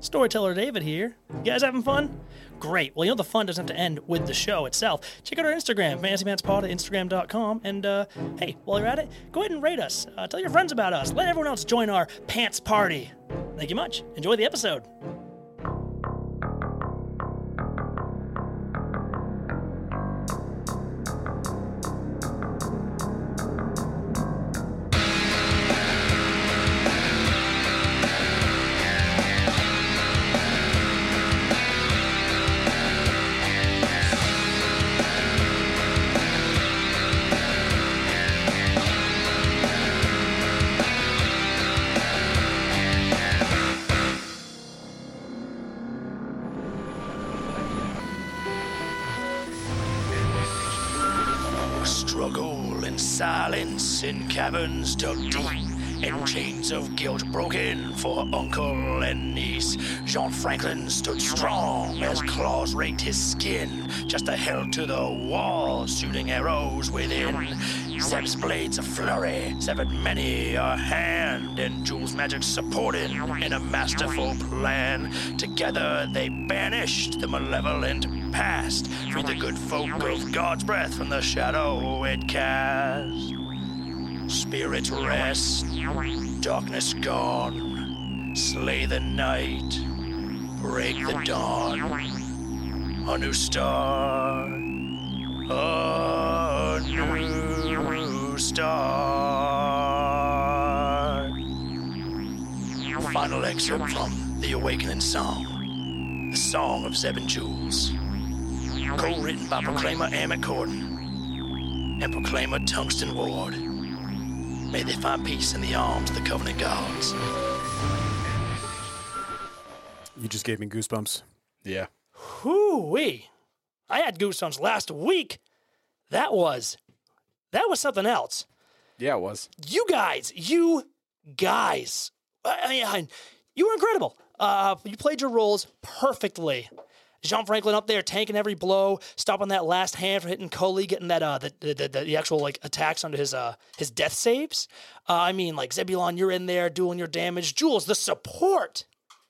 Storyteller David here. You guys having fun? Great. Well, you know the fun doesn't have to end with the show itself. Check out our Instagram, fantasypantspod at instagram.com. And uh, hey, while you're at it, go ahead and rate us. Uh, tell your friends about us. Let everyone else join our pants party. Thank you much. Enjoy the episode. Caverns dug deep, and chains of guilt broken for uncle and niece. Jean Franklin stood strong as claws raked his skin, just a held to the wall, shooting arrows within. Zeb's blades of flurry severed many a hand, and Jules' magic supported in a masterful plan. Together they banished the malevolent past, freed the good folk of God's breath from the shadow it cast. Spirits rest, darkness gone, slay the night, break the dawn. A new start, a new start. Final excerpt from The Awakening Song, the Song of Seven Jewels. Co-written by Proclaimer Emmett Corden and Proclaimer Tungsten Ward. May they find peace in the arms of the Covenant Gods. You just gave me goosebumps. Yeah. Whoo-wee. I had goosebumps last week. That was, that was something else. Yeah, it was. you guys, you guys, I I mean, I- you were incredible. Uh, you played your roles perfectly. Jean Franklin up there tanking every blow, stopping that last hand for hitting Coley, getting that uh the the, the, the actual like attacks onto his uh his death saves. Uh, I mean, like Zebulon, you're in there doing your damage. Jules, the support,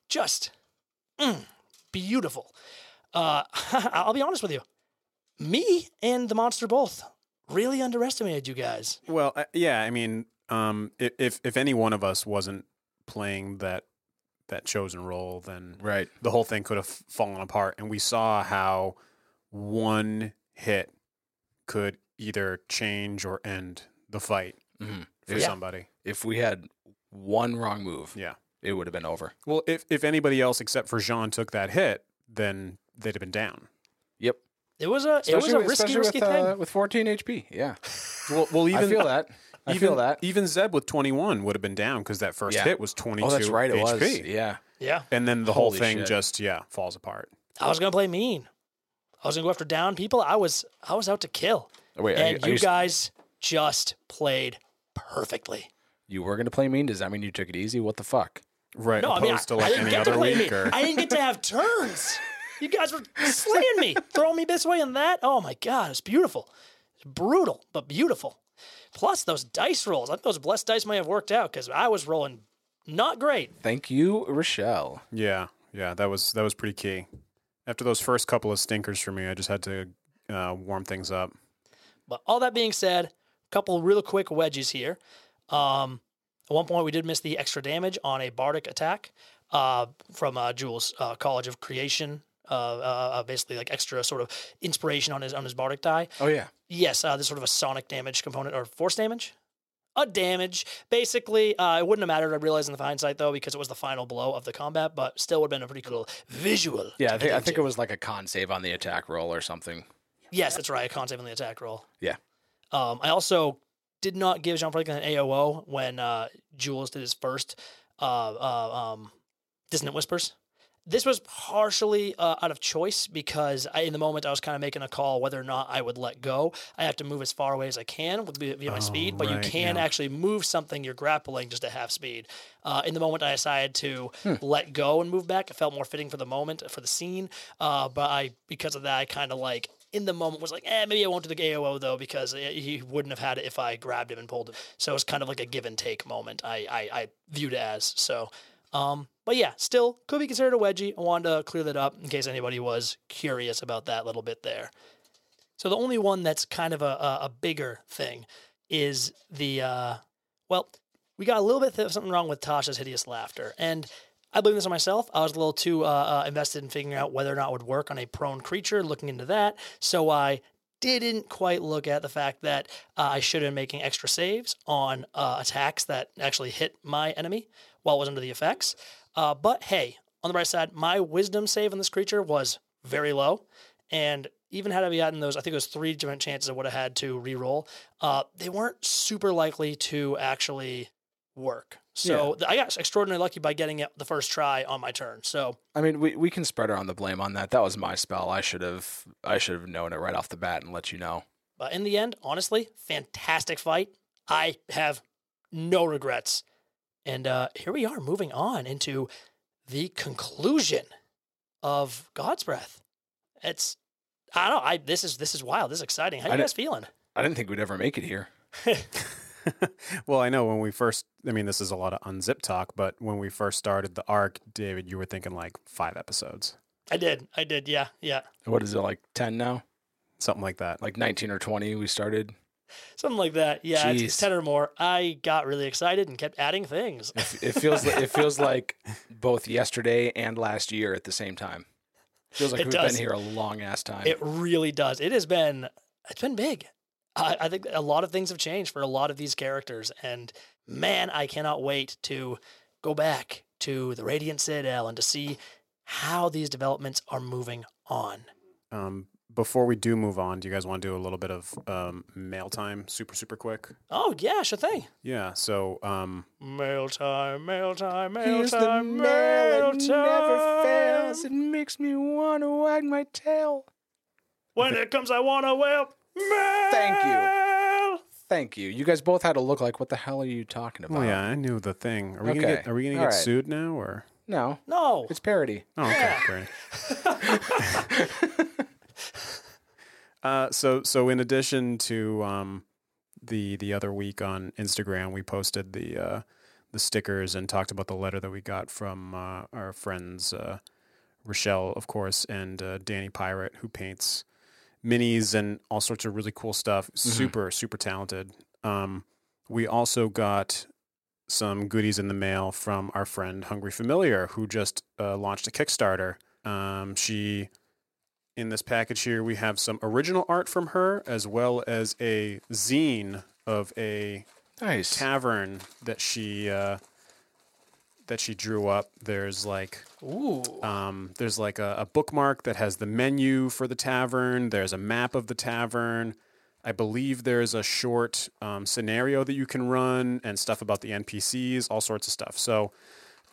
just mm, beautiful. Uh, I'll be honest with you, me and the monster both really underestimated you guys. Well, uh, yeah, I mean, um, if if any one of us wasn't playing that that chosen role, then Right. the whole thing could have fallen apart. And we saw how one hit could either change or end the fight Mhm. for Yeah. somebody. If we had one wrong move, Yeah. it would have been over. Well, if if anybody else except for Jean took that hit, then they'd have been down. Yep. It was a it was a risky, risky with, thing. uh, with 14 HP. Yeah. Well, well, even I feel that. I even, feel that. Even Zeb with 21 would have been down because that first Yeah. hit was 22 Oh, that's right. It HP. was. Yeah. yeah. And then the whole thing shit. just, yeah, falls apart. I was gonna play mean. I was gonna go after down people. I was I was out to kill. Oh, wait, are and you- are you you s- guys just played perfectly. You were going to play mean. Does that mean you took it easy? What the fuck? Right. No, I opposed mean I, to I like didn't any get other to play week. mean. Or, I didn't get to have turns. You guys were slaying me, throwing me this way and that. Oh my god, it's beautiful. It's brutal, but beautiful. Plus those dice rolls. I think those blessed dice may have worked out because I was rolling not great. Thank you, Rochelle. yeah, yeah, that was that was pretty key. After those first couple of stinkers for me, I just had to uh, warm things up. But all that being said, a couple real quick wedges here. Um, at one point, we did miss the extra damage on a bardic attack uh, from uh, Jules' uh, College of Creation. Uh, uh, uh, basically, like extra sort of inspiration on his on his bardic die. Oh, yeah. Yes, uh, there's sort of a sonic damage component or force damage. A damage, basically. Uh, it wouldn't have mattered. I realized in the hindsight though, because it was the final blow of the combat, but still would have been a pretty cool visual. Yeah, I think, I think it was like a con save on the attack roll or something. Yes, that's right. A con save on the attack roll. Yeah. Um, I also did not give Jean Franklin an AOO when uh, Jules did his first uh, uh, um, Dissonant Whispers. This was partially uh, out of choice because I, in the moment I was kind of making a call whether or not I would let go. I have to move as far away as I can with via my Oh, speed, but you can yeah. actually move something you're grappling just at half speed. Uh, in the moment I decided to let go and move back, it felt more fitting for the moment for the scene. Uh, but I because of that I kind of like in the moment was like, eh, maybe I won't do the AOO though because eh, he wouldn't have had it if I grabbed him and pulled him. So it was kind of like a give and take moment. I I, I viewed it as so. Um, but yeah, still could be considered a wedgie. I wanted to clear that up in case anybody was curious about that little bit there. So the only one that's kind of a, a, a bigger thing is the uh, well, we got a little bit of something wrong with Tasha's hideous laughter, and I blame this on myself. I was a little too uh, uh, invested in figuring out whether or not it would work on a prone creature, looking into that. So I didn't quite look at the fact that uh, I should have been making extra saves on uh, attacks that actually hit my enemy while it was under the effects. Uh, but hey, on the bright side, my wisdom save on this creature was very low. And even had I gotten those, I think it was three different chances I would have had to re-roll. Uh, they weren't super likely to actually work. So th- I got extraordinarily lucky by getting it the first try on my turn. So I mean, we, we can spread around the blame on that. That was my spell. I should have I should have known it right off the bat and let you know. But in the end, honestly, fantastic fight. I have no regrets. And uh, here we are moving on into the conclusion of God's Breath. It's I don't know. I this is this is wild. This is exciting. How I you guys feeling? I didn't think we'd ever make it here. well, I know when we first, I mean, this is a lot of unzip talk, but when we first started the arc, David, you were thinking like five episodes, I did. I did. Yeah. Yeah. What is it like ten now? something like that. Like nineteen or twenty we started. Something like that. Yeah. It's, it's ten or more. I got really excited and kept adding things. It, it feels li- it feels like both yesterday and last year at the same time. Feels like It we've does. been here a long ass time. It really does. It has been it's been big. I, I think a lot of things have changed for a lot of these characters, and man, I cannot wait to go back to the Radiant Citadel and to see how these developments are moving on. Um, before we do move on, do you guys want to do a little bit of um, mail time, super, super quick? Oh yeah, sure thing. Yeah. So, um, Mail time, mail time, mail Here's the time, mail mail that time. never fails. It makes me want to wag my tail. When it comes, I wanna well. Mail. Thank you. Thank you. You guys both had to look like, what the hell are you talking about? oh yeah, I knew the thing. Are we gonna get? Are we gonna All get right. sued now or? No, No. it's parody. Oh, okay, great. uh, so, so in addition to um, the the other week on Instagram, we posted the uh, the stickers and talked about the letter that we got from uh, our friends uh, Rochelle, of course, and uh, Danny Pirate, who paints minis and all sorts of really cool stuff. Super, super talented. Um, we also got some goodies in the mail from our friend Hungry Familiar, who just uh, launched a Kickstarter. Um, she, in this package here, we have some original art from her, as well as a zine of a Nice. tavern that she uh, that she drew up. There's like Ooh. um, there's like a, a bookmark that has the menu for the tavern. There's a map of the tavern. I believe there's a short um, scenario that you can run and stuff about the NPCs, all sorts of stuff. So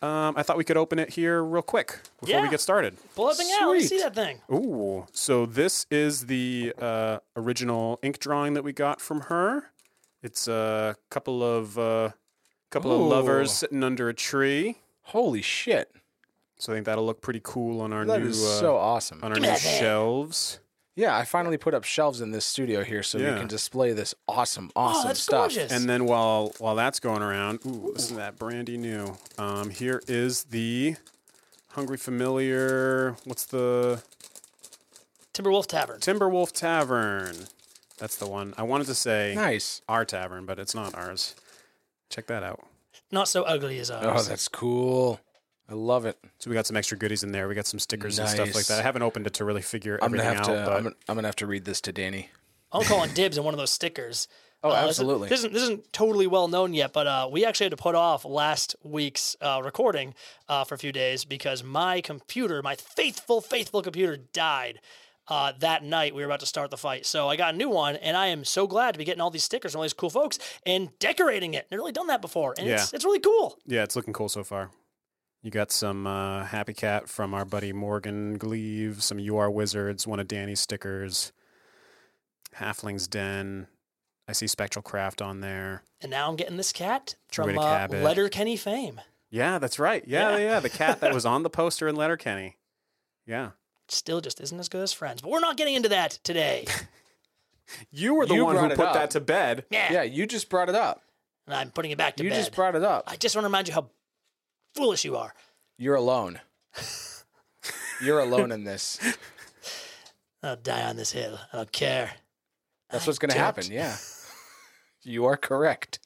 um, I thought we could open it here real quick before we get started. Pull that thing out. Let me see that thing. Ooh, so this is the uh, original ink drawing that we got from her. It's a couple of uh, couple of lovers sitting under a tree. Holy shit. So I think that'll look pretty cool on our That new is uh, so awesome. on our Give new that thing. shelves. Yeah, I finally put up shelves in this studio here so Yeah. we can display this awesome, Oh, awesome that's stuff. gorgeous. And then while while that's going around, ooh, listen to that brandy new. Um, here is the Hungry Familiar. What's the Timberwolf Tavern. Timberwolf Tavern? That's the one. I wanted to say Nice. our tavern, but it's not ours. Check that out. Not so ugly as ours. Oh, that's cool. I love it. So we got some extra goodies in there. We got some stickers and stuff like that. I haven't opened it to really figure I'm gonna everything have out, to. but I'm, gonna, I'm gonna have to read this to Danny. I'm calling dibs on one of those stickers. Oh, Uh, absolutely. This isn't, this isn't totally well known yet, but uh, we actually had to put off last week's uh, recording uh, for a few days because my computer, my faithful, faithful computer, died. Uh, that night we were about to start the fight, so I got a new one, and I am so glad to be getting all these stickers from all these cool folks and decorating it. Never really done that before, and it's it's really cool. yeah, it's looking cool so far. You got some uh, Happy Cat from our buddy Morgan Gleave, some You Are Wizards, one of Danny's stickers, Halfling's Den. I see Spectral Craft on there. And now I'm getting this cat from Riddick uh, Habit. Letterkenny fame. Yeah, that's right. Yeah, yeah, Yeah. the cat that was on the poster in Letterkenny. Yeah. Still just isn't as good as friends, but we're not getting into that today. You were the You one who brought it put up. that to bed. Yeah, Yeah, you just brought it up. and I'm putting it back to bed. you bed. just brought it up. I just want to remind you how foolish you are. You're alone. You're alone in this. I'll die on this hill. I don't care. That's I what's going to happen. Yeah. You are correct.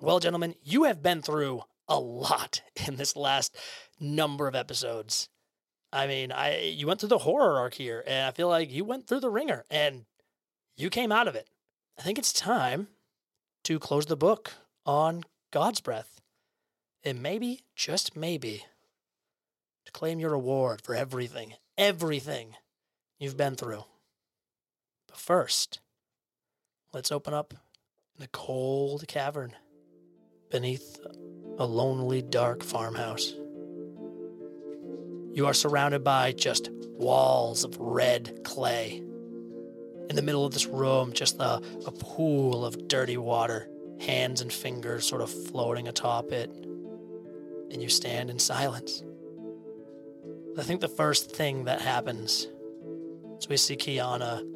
Well, gentlemen, you have been through a lot in this last number of episodes. I mean, I you went through the horror arc here, and I feel like you went through the wringer, and you came out of it. I think it's time to close the book on God's breath, and maybe, just maybe, to claim your reward for everything, everything you've been through. But first, let's open up the cold cavern beneath a lonely, dark farmhouse. You are surrounded by just walls of red clay. In the middle of this room, just a, a pool of dirty water, hands and fingers sort of floating atop it. And you stand in silence. I think the first thing that happens is we see Kiana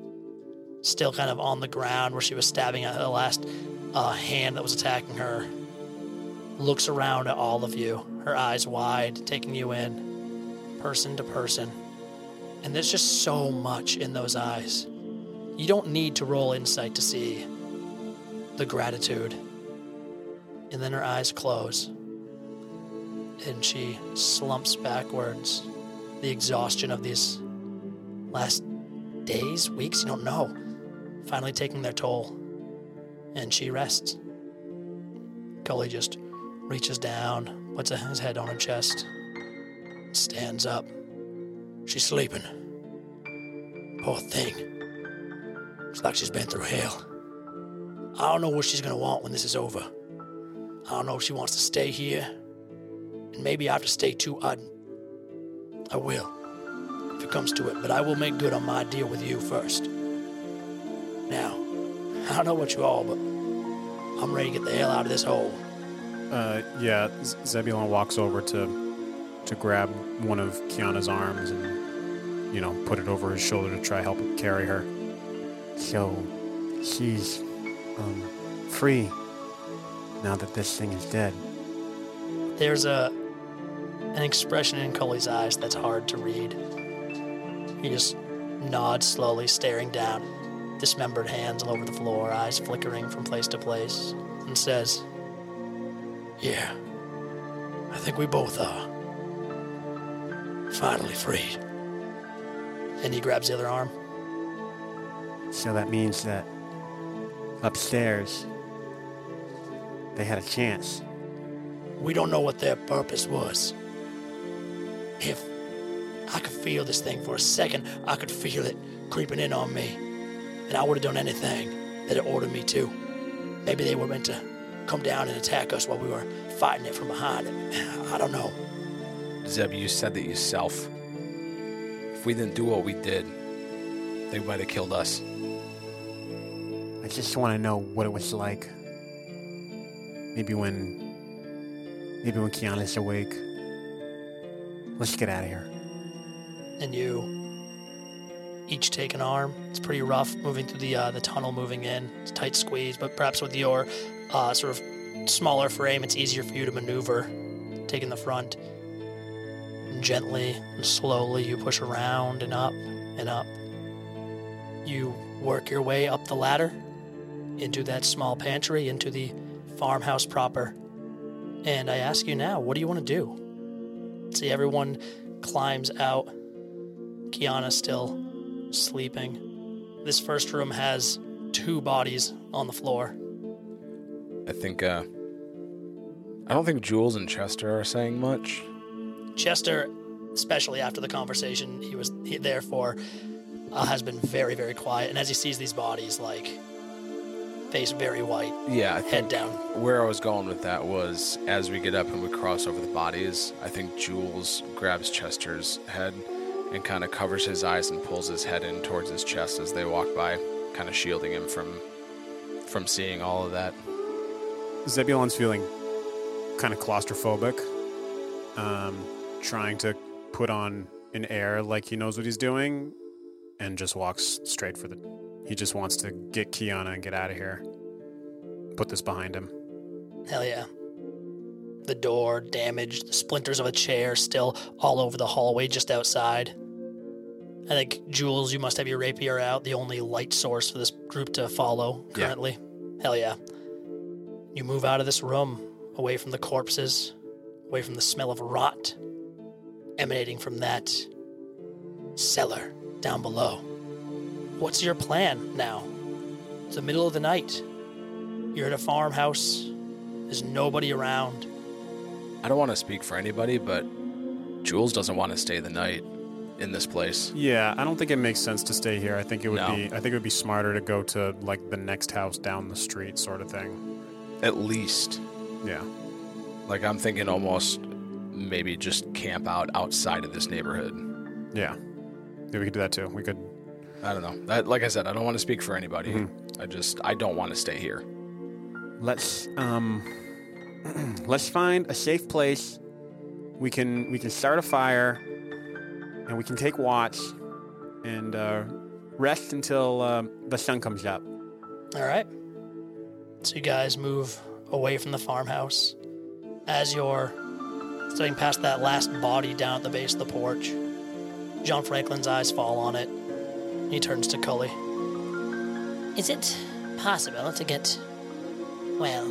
still kind of on the ground where she was stabbing at the last uh, hand that was attacking her. Looks around at all of you, her eyes wide, taking you in, person to person. And there's just so much in those eyes. You don't need to roll insight to see the gratitude. And then her eyes close. And she slumps backwards. The exhaustion of these last days, weeks, you don't know, finally taking their toll. And she rests. Cully just reaches down, puts his head on her chest, stands up. She's sleeping. Poor thing. Looks like she's been through hell. I don't know what she's gonna want when this is over. I don't know if she wants to stay here. And maybe I have to stay too. I, I will. If it comes to it. But I will make good on my deal with you first. Now, I don't know what you all, but I'm ready to get the hell out of this hole. Uh, yeah, Zebulon walks over to to grab one of Kiana's arms and you know put it over his shoulder to try help carry her. So she's um free now that this thing is dead. There's a an expression in Cully's eyes that's hard to read. He just nods slowly, staring down, dismembered hands all over the floor, eyes flickering from place to place, and says, Yeah, I think we both are. Finally freed. And he grabs the other arm. So that means that upstairs they had a chance. We don't know what their purpose was. If I could feel this thing for a second, I could feel it creeping in on me. And I would have done anything that it ordered me to. Maybe they were meant to come down and attack us while we were fighting it from behind. I don't know. Zeb, you said that yourself. If we didn't do what we did, they might have killed us. I just want to know what it was like. Maybe when maybe when Kiana's awake. Let's get out of here. And you each take an arm. It's pretty rough moving through the uh, the tunnel, moving in. It's a tight squeeze, but perhaps with your uh, sort of smaller frame, it's easier for you to maneuver. Taking the front, and gently and slowly, you push around and up and up. You work your way up the ladder into that small pantry, into the farmhouse proper. And I ask you now, what do you want to do? See, everyone climbs out. Kiana still sleeping. This first room has two bodies on the floor. I think, uh, I don't think Jules and Chester are saying much. Chester, especially after the conversation he was he- there for, uh, has been very, very quiet. And as he sees these bodies, like, face very white, Yeah, I head down. where I was going with that was as we get up and we cross over the bodies, I think Jules grabs Chester's head and kind of covers his eyes and pulls his head in towards his chest as they walk by, kind of shielding him from from seeing all of that. Zebulon's feeling kind of claustrophobic, um, trying to put on an air like he knows what he's doing, and just walks straight for the. He just wants to get Kiana and get out of here. Put this behind him. Hell yeah. the door damaged, the splinters of a chair still all over the hallway just outside. I think, Jules, you must have your rapier out, the only light source for this group to follow Yeah. currently. Hell yeah. You move out of this room, away from the corpses, away from the smell of rot emanating from that cellar down below. What's your plan now? It's the middle of the night. You're at a farmhouse. There's nobody around. I don't want to speak for anybody, but Jules doesn't want to stay the night in this place. Yeah, I don't think it makes sense to stay here. I think it would No. be I think it would be smarter to go to like the next house down the street sort of thing. At least. Yeah. Like, I'm thinking almost maybe just camp out outside of this neighborhood. Yeah. Yeah, we could do that too. We could I don't know. That, like I said, I don't want to speak for anybody. I just, I don't want to stay here. Let's um let's find a safe place. We can we can start a fire and we can take watch and uh, rest until uh, the sun comes up. All right. So you guys move away from the farmhouse. As you're stepping past that last body down at the base of the porch, John Franklin's eyes fall on it. He turns to Cully. Is it possible to get, well,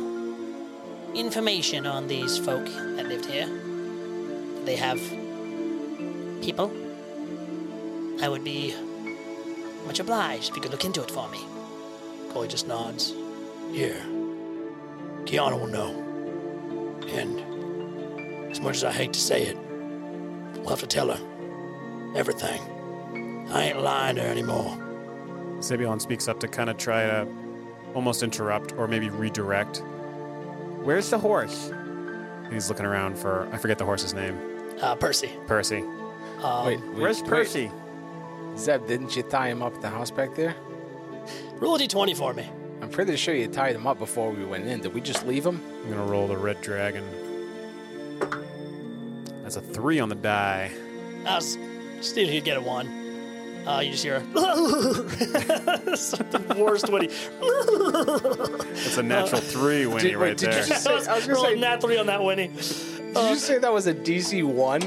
information on these folk that lived here? They have people? I would be much obliged if you could look into it for me. Cully just nods. Yeah. Kiana will know. And as much as I hate to say it, we'll have to tell her everything. I ain't lying to her anymore. Zebulon speaks up to kind of try to almost interrupt or maybe redirect. Where's the horse? He's looking around for I forget the horse's name. Uh, Percy. Percy. Um, wait, Where's wait, Percy? Zeb, didn't you tie him up at the house back there? Roll a d20 for me. I'm pretty sure you tied him up before we went in. Did we just leave him? I'm gonna roll the red dragon. That's a three on the die. I was still he'd get a one. Uh, you just hear a It's the worst Winnie. That's a natural three, Winnie, Did- wait, right did you there. just- I was, I was gonna rolling say- nat three on that Winnie. Did you say that was a DC one?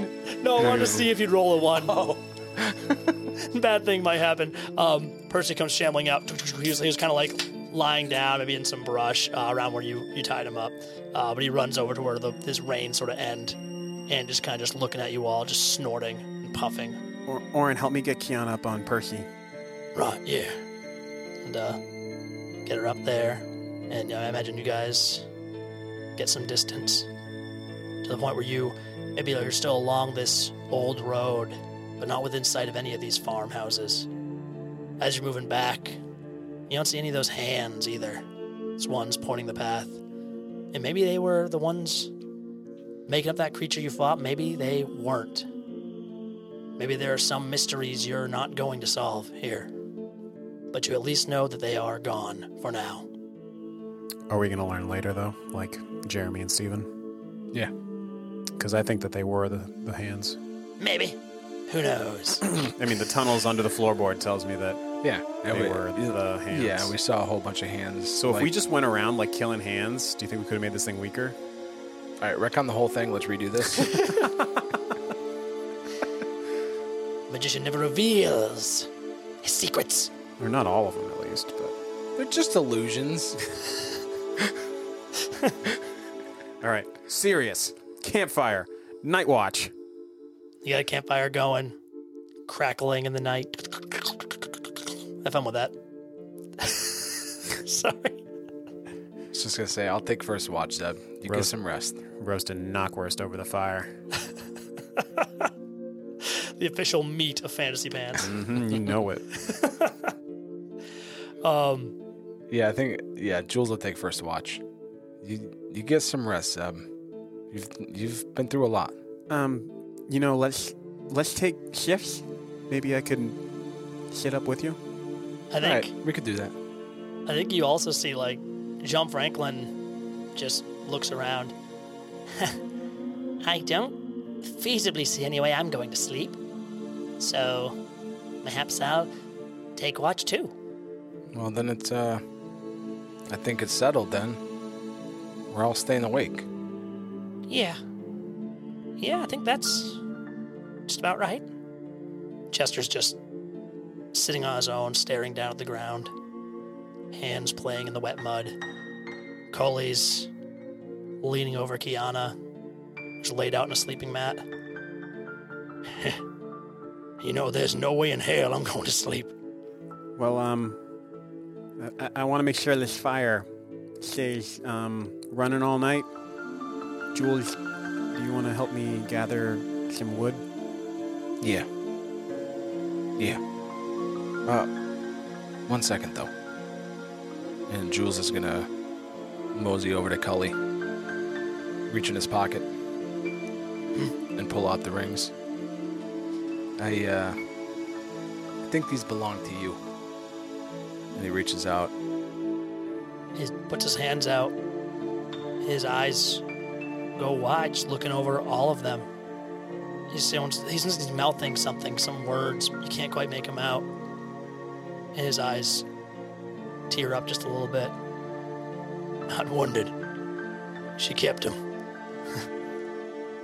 No, I wanted to see if you'd roll a one. Oh. Bad thing might happen. Um, Percy comes shambling out. He was, he was kind of like lying down, maybe in some brush uh, around where you, you tied him up. Uh, but he runs over to where the, his reins sort of end and just kind of just looking at you all, just snorting and puffing. Or, Orin, help me get Kiana up on Percy. Right, yeah. and uh, get her up there. And uh, I imagine you guys get some distance to the point where you maybe you're still along this old road, but not within sight of any of these farmhouses. As you're moving back, you don't see any of those hands either. It's ones pointing the path. And maybe they were the ones making up that creature you fought. Maybe they weren't. Maybe there are some mysteries you're not going to solve here but you at least know that they are gone for now. Are we gonna learn later though? Like Jeremy and Steven? Yeah. Because I think that they were the, the hands. Maybe. Who knows? I mean, the tunnels under the floorboard tells me that Yeah. they were the hands. Yeah, we saw a whole bunch of hands. So if we just went around like killing hands, do you think we could have made this thing weaker? all right, wreck on the whole thing. Let's redo this. Magician never reveals his secrets. Or not all of them, at least. But They're just illusions. all right, serious campfire, night watch. You got a campfire going, crackling in the night. Have fun with that. Sorry. I was just gonna say, I'll take first watch, Zeb. You get some rest. Roast Roasting knockwurst over the fire. The official meat of Fantasy Pants. hmm you know it. Um, Yeah, I think yeah, Jules will take first watch. You you get some rest, Zeb. You've you've been through a lot. Um, you know, let's let's take shifts. Maybe I could sit up with you. I think right, we could do that. I think you also see like Jean Franklin just looks around. I don't feasibly see any way I'm going to sleep. So perhaps I'll take watch too. Well, then it's uh, I think it's settled. Then we're all staying awake. Yeah. Yeah, I think that's just about right. Chester's just sitting on his own, staring down at the ground, hands playing in the wet mud. Coley's leaning over Kiana, who's laid out in a sleeping mat. You know, there's no way in hell I'm going to sleep. Well, um, I, I want to make sure this fire stays um, running all night. Jules, do you want to help me gather some wood? Yeah. Yeah. Uh, one second though. And Jules is gonna mosey over to Cully, reach in his pocket, and pull out the rings. I, uh, I think these belong to you. And he reaches out. He puts his hands out. His eyes go wide, just looking over all of them. He's, sounds- he's, mouthing something, some words. You can't quite make them out. And his eyes tear up just a little bit. I'd wondered. She kept him.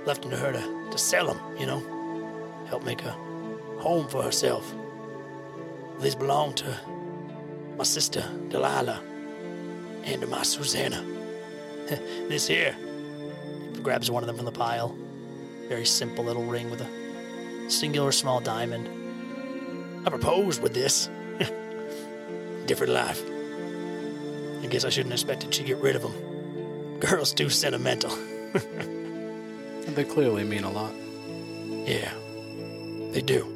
Left him to her to, to sell him, you know. Help make a home for herself. These belong to my sister, Delilah, and to my Susanna. this here, He grabs one of them from the pile. Very simple little ring with a singular small diamond. I proposed with this. Different life. I guess I shouldn't have expected she'd get rid of them. Girls too sentimental. They clearly mean a lot. Yeah, they do.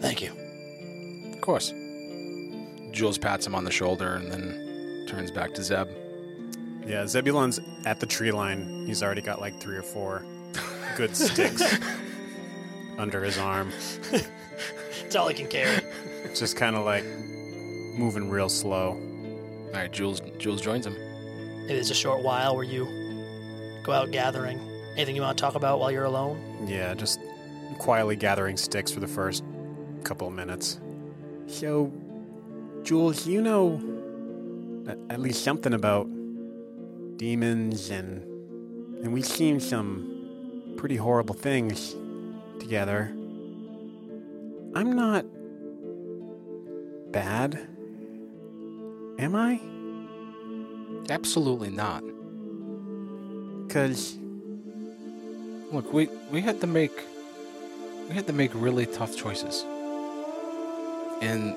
Thank you. Of course. Jules pats him on the shoulder and then turns back to Zeb. Yeah, Zebulon's at the tree line. He's already got like three or four good sticks under his arm. It's all he can carry. Just kind of like moving real slow. All right, Jules. Jules joins him. It is a short while where you go out gathering. Anything you want to talk about while you're alone? Yeah, just quietly gathering sticks for the first couple of minutes. So, Jules, you know at, at least something about demons and and we've seen some pretty horrible things together. I'm not bad. Am I? Absolutely not. Cuz Look, we we had to make we had to make really tough choices. And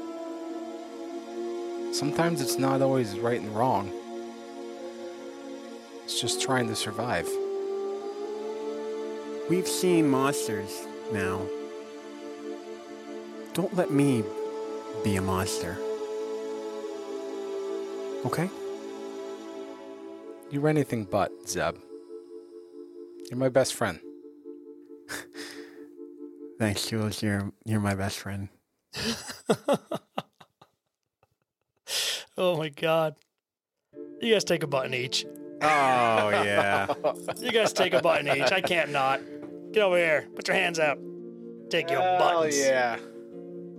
sometimes it's not always right and wrong. It's just trying to survive. we've seen monsters now. Don't let me be a monster. Okay? You're anything but, Zeb. You're my best friend. Thanks, Jules. You're you're my best friend. Oh my god. You guys take a button each. Oh yeah. You guys take a button each. I can't not. Get over here. Put your hands out. Take your buttons. Oh yeah.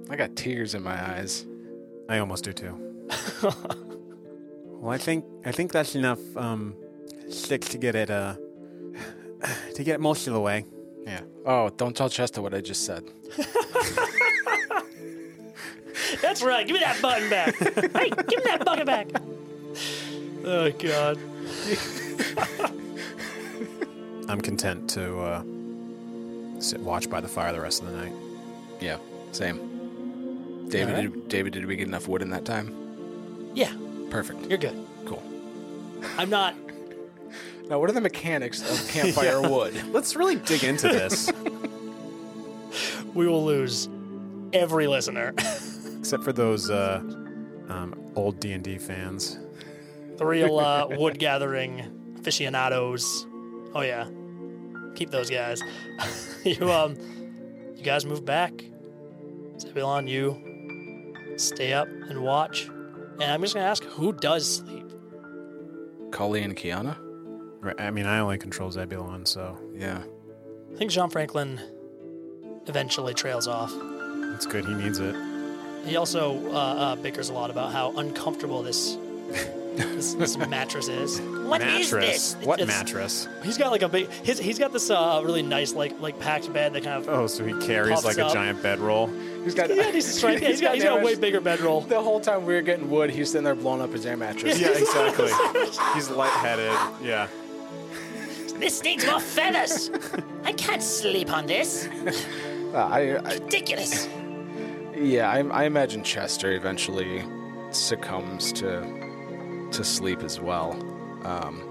I got tears in my eyes. I almost do too. Well, I think I think that's enough um, sticks to get it uh to get most of the way. Yeah. Oh, don't tell Chester what I just said. That's right. Give me that button back. hey, give me that bucket back. Oh god. I'm content to uh, sit watch by the fire the rest of the night. Yeah, same. David, Alright. did, David, did we get enough wood in that time? Yeah, Perfect. you're good. Cool. I'm not. Now, what are the mechanics of campfire wood? Let's really dig into this. We will lose every listener. Except for those uh, um, old D and D fans. The real uh, wood gathering aficionados. Oh yeah, keep those guys. you um, you guys move back. Zebulon, you stay up and watch. And I'm just gonna ask, who does sleep? Cully and Kiana? Right, I mean, I only control Zebulon, so Yeah. I think Jean Franklin eventually trails off. it's good. He needs it. He also uh, uh, bickers a lot about how uncomfortable this this, this mattress is. What is mattress. this? What It's- mattress? He's got like a big. His, he's got this uh, really nice like like packed bed that kind of. Oh, so he carries Puffs like a giant bedroll. He's got. Yeah, he's, strength. he's got, he's got a way bigger bedroll. The whole time we were getting wood, he's sitting there blowing up his air mattress. Yeah, exactly. He's lightheaded. Yeah. This needs more feathers. I can't sleep on this. Uh, I, I, Ridiculous. Yeah, I, I imagine Chester eventually succumbs to to sleep as well. Um,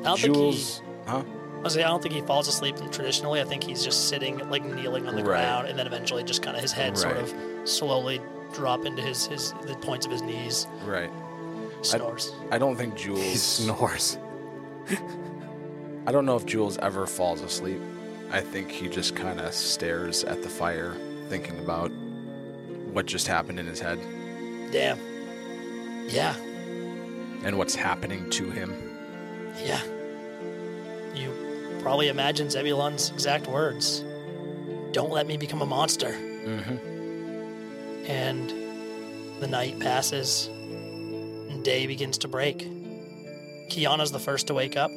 I don't think he. Jules, huh? I was saying, I don't think he falls asleep traditionally. I think he's just sitting, like kneeling on the Right. ground, and then eventually just kind of his head sort of slowly drop into his, his the points of his knees. Right. Snores. I don't think He Jules. snores. I don't know if Jules ever falls asleep. I think he just kind of stares at the fire, thinking about what just happened in his head Damn. Yeah. and what's happening to him. Yeah. You probably imagine Zebulon's exact words. Don't let me become a monster. Mm-hmm. And the night passes, and day begins to break. Kiana's the first to wake up.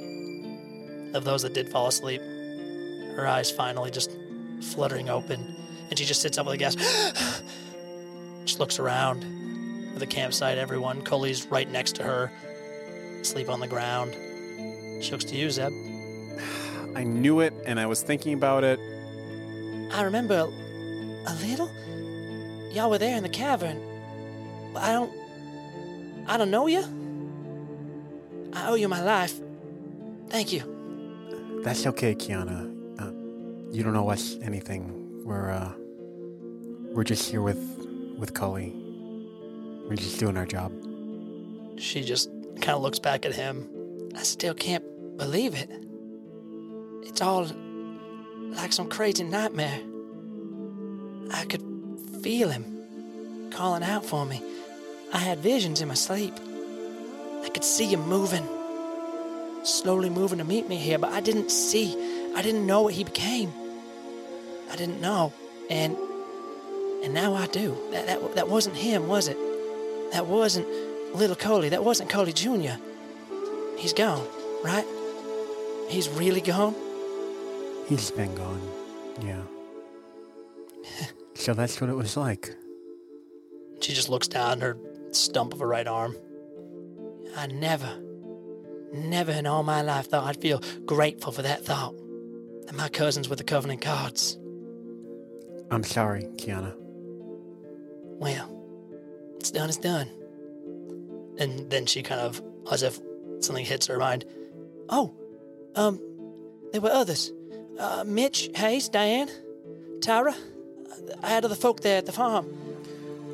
Of those that did fall asleep, her eyes finally just fluttering open, and she just sits up with a gasp. just looks around at the campsite. Everyone, Cully's right next to her, asleep on the ground. She looks to you, Zeb. I knew it, and I was thinking about it. I remember a little. Y'all were there in the cavern. But I don't. I don't know you. I owe you my life. Thank you. That's okay, Kiana. Uh, you don't owe us anything. We're uh, we're just here with with Cully. We're just doing our job. She just kind of looks back at him. I still can't believe it. It's all like some crazy nightmare. I could feel him calling out for me. I had visions in my sleep. I could see him moving, slowly moving to meet me here, but I didn't see. I didn't know what he became. I didn't know, and and now I do. That that, that wasn't him, was it? That wasn't little Coley. That wasn't Coley Jr. He's gone, right? He's really gone? He's been gone. Yeah. so that's what it was like. She just looks down her stump of her right arm. I never, never in all my life thought I'd feel grateful for that thought. That my cousins were the Covenant Cards. I'm sorry, Kiana. Well, it's done, it's done. And then she kind of, as if something hits her mind. Oh, um, there were others. Uh, Mitch, Hayes, Diane, Tyra. I had other folk there at the farm.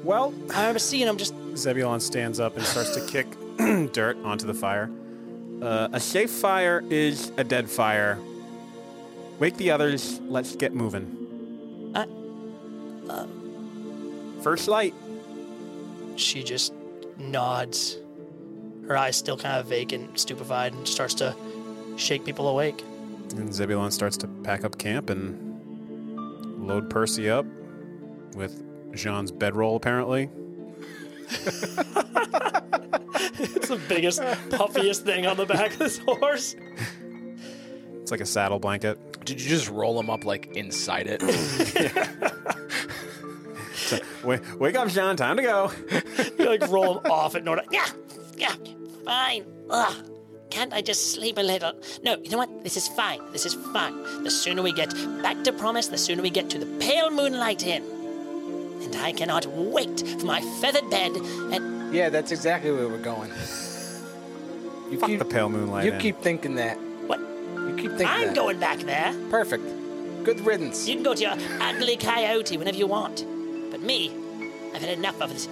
Well, I remember seeing them just Zebulon stands up and starts to kick dirt onto the fire. Uh, a safe fire is a dead fire. Wake the others. Let's get moving. I- uh, First light. she just nods. Her eyes still kind of vacant, stupefied, and starts to shake people awake. And Zebulon starts to pack up camp and load Percy up with Jean's bedroll, apparently. It's the biggest, puffiest thing on the back of this horse. It's like a saddle blanket. Did you just roll him up like inside it? Wake, wake up, Jean. Time to go. You like roll him off at Nora. Yeah, yeah, fine. Ugh. Can't I just sleep a little? No, you know what? This is fine. This is fine. The sooner we get back to Promise, the sooner we get to the pale moonlight inn. And I cannot wait for my feathered bed and yeah, that's exactly where we're going. You Fuck keep, the pale moonlight. you Inn. keep thinking that. what? You keep thinking I'm that. going back there. Perfect. Good riddance. You can go to your ugly coyote whenever you want. But me, I've had enough of this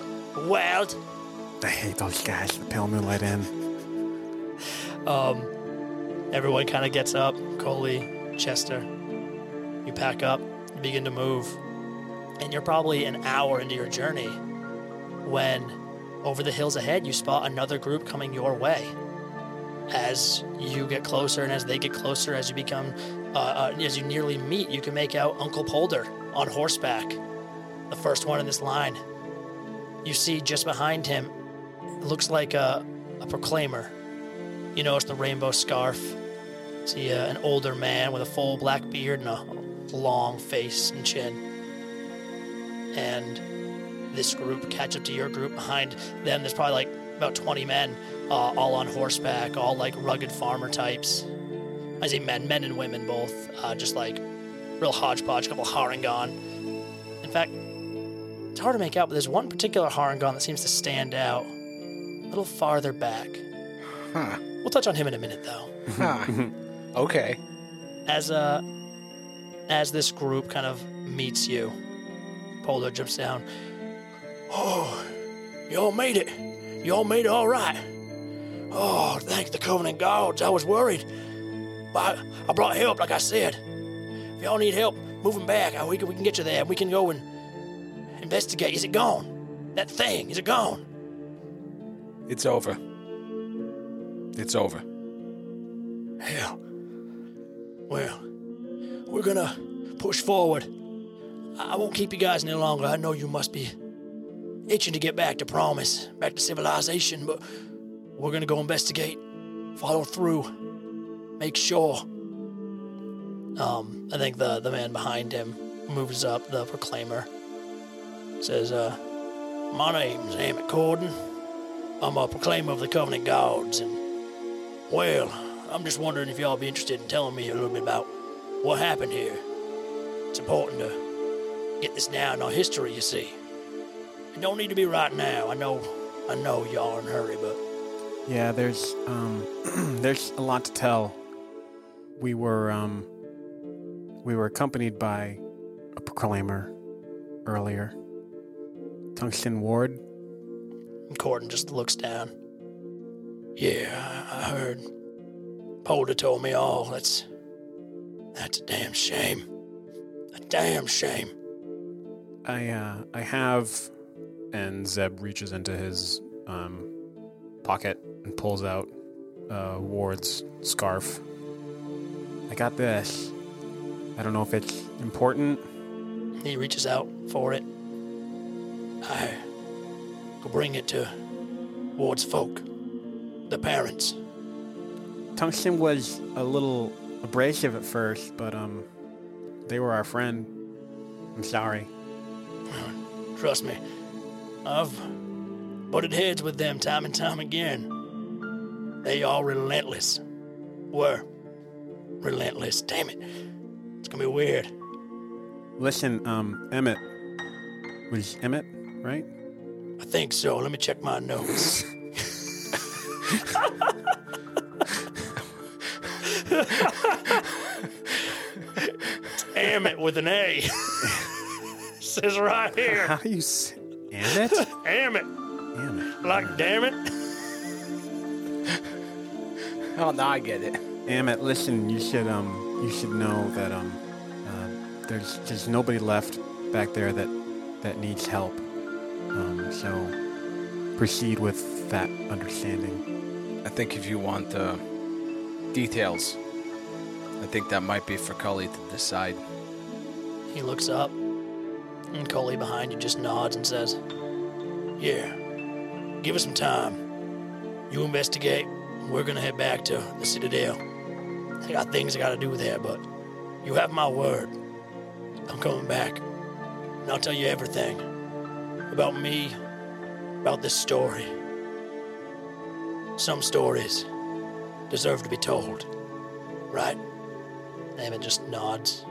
world. I hate those guys. The pale moonlight in. Um, everyone kind of gets up. Coley, Chester. You pack up. You begin to move, and you're probably an hour into your journey when, over the hills ahead, you spot another group coming your way. As you get closer, and as they get closer, as you become, uh, uh, as you nearly meet, you can make out Uncle Polder on horseback, the first one in this line. You see just behind him, it looks like a a proclaimer. You notice the rainbow scarf. See uh, an older man with a full black beard and a long face and chin. And this group catch up to your group. Behind them, there's probably like about 20 men, uh, all on horseback, all like rugged farmer types. I say men, men and women both, uh, just like real hodgepodge, couple Harengon. In fact, it's hard to make out, but there's one particular Harengon that seems to stand out a little farther back. Huh. We'll touch on him in a minute, though. Huh. okay. As uh, as this group kind of meets you, Polo jumps down. Oh, y'all made it. Y'all made it all right. Oh, thank the Covenant gods. I was worried. But I, I brought help, like I said. If y'all need help moving back, we can, we can get you there. We can go and investigate. Is it gone? That thing, is it gone? It's over. It's over. Hell. Well, we're gonna push forward. I won't keep you guys any longer. I know you must be itching to get back to promise, back to civilization, but we're gonna go investigate, follow through, make sure. Um, I think the the man behind him moves up, the proclaimer. Says, uh, My name's Emmett Corden. I'm a proclaimer of the Covenant Gods, and well, I'm just wondering if y'all be interested in telling me a little bit about what happened here. It's important to get this down in our history, you see. It don't need to be right now. I know, I know y'all are in a hurry, but Yeah, there's um, there's a lot to tell. We were um, we were accompanied by a proclaimer earlier, Tungsten Ward. and Corden just looks down. yeah, I I heard. Polder told me all. That's that's a damn shame. A damn shame. I uh, I have, and Zeb reaches into his um, pocket and pulls out uh, Ward's scarf. I got this. I don't know if it's important. He reaches out for it. I go bring it to Ward's folk, the parents. Tungsten was a little abrasive at first, but um, they were our friend. I'm sorry. Trust me, I've butted heads with them time and time again. They are relentless. Were relentless. Damn it. It's gonna be weird. Listen, um, Emmett was Emmett, right? I think so. Let me check my notes. Damn it with an A. Says right here. How do you Damn it? Damn it. Emmett. Like damn it. Oh, now I get it. Emmett, listen, you should um, you should know that um, uh, there's there's nobody left back there that that needs help. So proceed with that understanding. I think if you want the details, I think that might be for Cully to decide. He looks up, and Coley behind you just nods and says, Yeah. Give us some time. You investigate. We're gonna head back to the Citadel. I got things I gotta do there, but you have my word. I'm coming back. And I'll tell you everything. About me, about this story. Some stories deserve to be told. Right? Emmett just nods.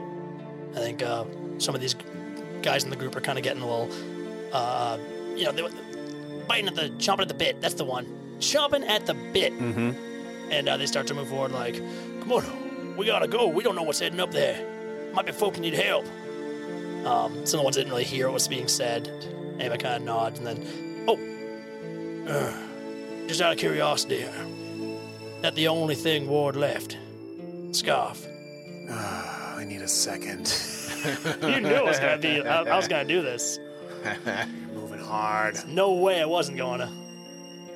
I think uh, some of these guys in the group are kind of getting a little, uh, you know, they biting at the, chomping at the bit. That's the one. Chomping at the bit. Mm-hmm. And uh, they start to move forward like, Come on, we gotta go. We don't know what's heading up there. Might be folk who need help. um, some of the ones that didn't really hear what was being said. Emmett kind of nods and then, oh, Uh, just out of curiosity, uh, that the only thing Ward left? Scarf. Ah, I need a second. you knew I was gonna be, I, I was gonna do this. Moving hard. No way I wasn't gonna.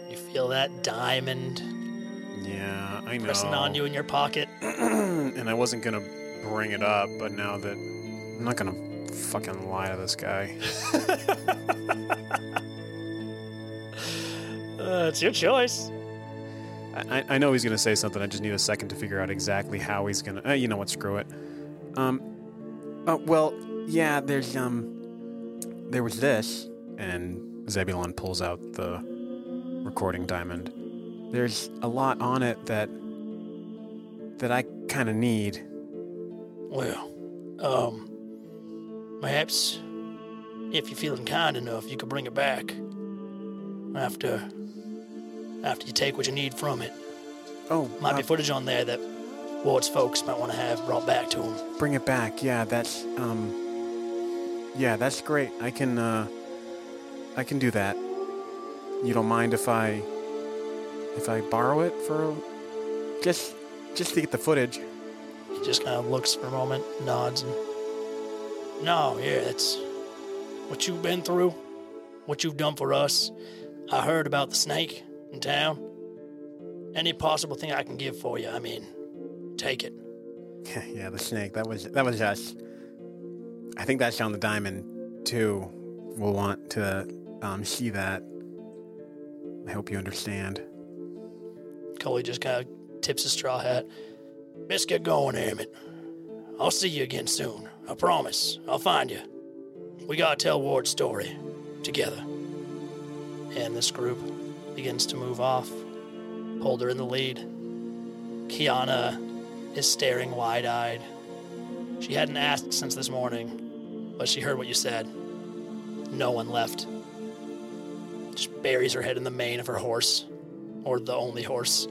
You feel that diamond Yeah, I know. pressing on you in your pocket? and I wasn't gonna bring it up, but now that I'm not gonna fucking lie to this guy. Uh, it's your choice. I, I know he's going to say something. I just need a second to figure out exactly how he's going to. Uh, you know what? Screw it. Um, oh, well, yeah, there's, um, there was this. And Zebulon pulls out the recording diamond. There's a lot on it that, that I kind of need. Well, um, perhaps if you're feeling kind enough, you could bring it back after after you take what you need from it. Oh, Might uh, be footage on there that Ward's folks might want to have brought back to them. bring it back. Yeah, that's, um, yeah, that's great. I can, uh, I can do that. You don't mind if I, if I borrow it for, just, just to get the footage. He just kind of looks for a moment, nods, and no, yeah, that's what you've been through, what you've done for us. I heard about the snake in town. Any possible thing I can give for you, I mean, take it. yeah, the snake. That was that was us. I think that's on the diamond too. We'll want to um, see that. I hope you understand. Coley just kind of tips his straw hat. Best get going, Emmett. I'll see you again soon. I promise. I'll find you. We gotta tell Ward's story together. And this group begins to move off. Holder in the lead. Kiana is staring wide eyed. She hadn't asked since this morning, but she heard what you said. No one left. Just buries her head in the mane of her horse, or the only horse.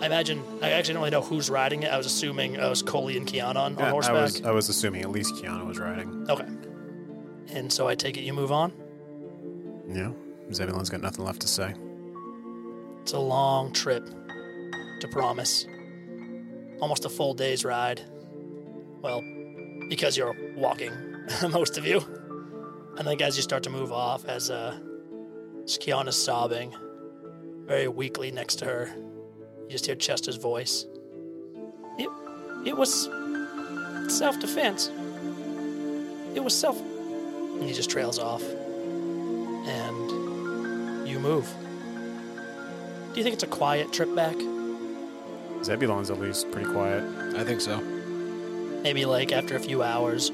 I imagine. I actually don't really know who's riding it. I was assuming uh, it was Coley and Kiana on, on Yeah, I was, I was assuming at least Kiana was riding. Okay. And so I take it you move on. Yeah. Zebulon's got nothing left to say. It's a long trip to promise. Almost a full day's ride. Well, because you're walking, most of you. And then as you start to move off, as uh, Kiana's sobbing, very weakly next to her, you just hear Chester's voice. It, it was self-defense. It was self. And he just trails off. And you move. Do you think it's a quiet trip back? Zebulon's at least pretty quiet. I think so. Maybe like after a few hours,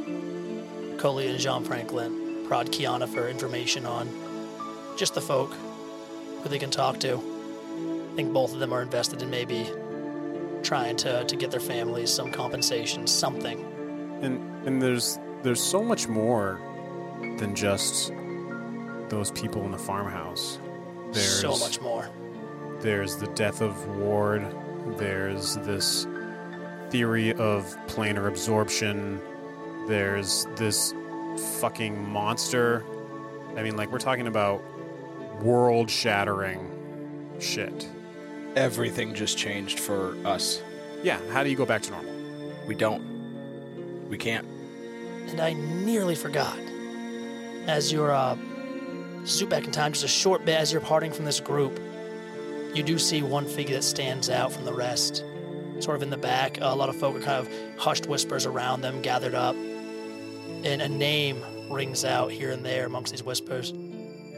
Coley and Jean Franklin prod Kiana for information on just the folk who they can talk to. I think both of them are invested in maybe trying to, to get their families some compensation, something. And and there's there's so much more than just those people in the farmhouse. There's so much more. There's the death of Ward. There's this theory of planar absorption. There's this fucking monster. I mean, like, we're talking about world shattering shit. Everything just changed for us. Yeah, how do you go back to normal? We don't. We can't. And I nearly forgot. As you're uh, zoom back in time just a short bit as you're parting from this group, you do see one figure that stands out from the rest. Sort of in the back, a lot of folk are kind of hushed whispers around them, gathered up, and a name rings out here and there amongst these whispers.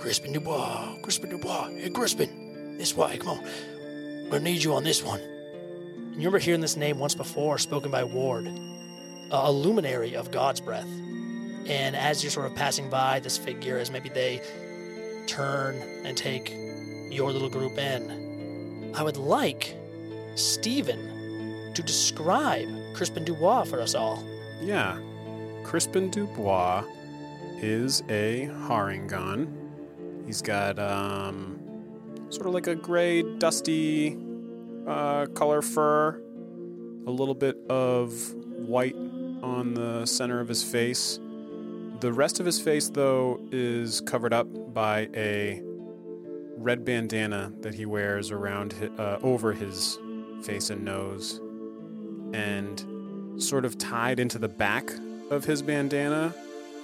Crispin Dubois, Crispin Dubois, hey Crispin, this way, come on. I'm gonna need you on this one. You remember hearing this name once before, spoken by Ward, a luminary of God's breath. And as you're sort of passing by this figure, as maybe they turn and take your little group in, I would like Stephen to describe Crispin Dubois for us all. Yeah. Crispin Dubois is a Harengon. He's got um, sort of like a gray, dusty uh, color fur, a little bit of white on the center of his face. The rest of his face, though, is covered up by a red bandana that he wears around uh, over his face and nose, and sort of tied into the back of his bandana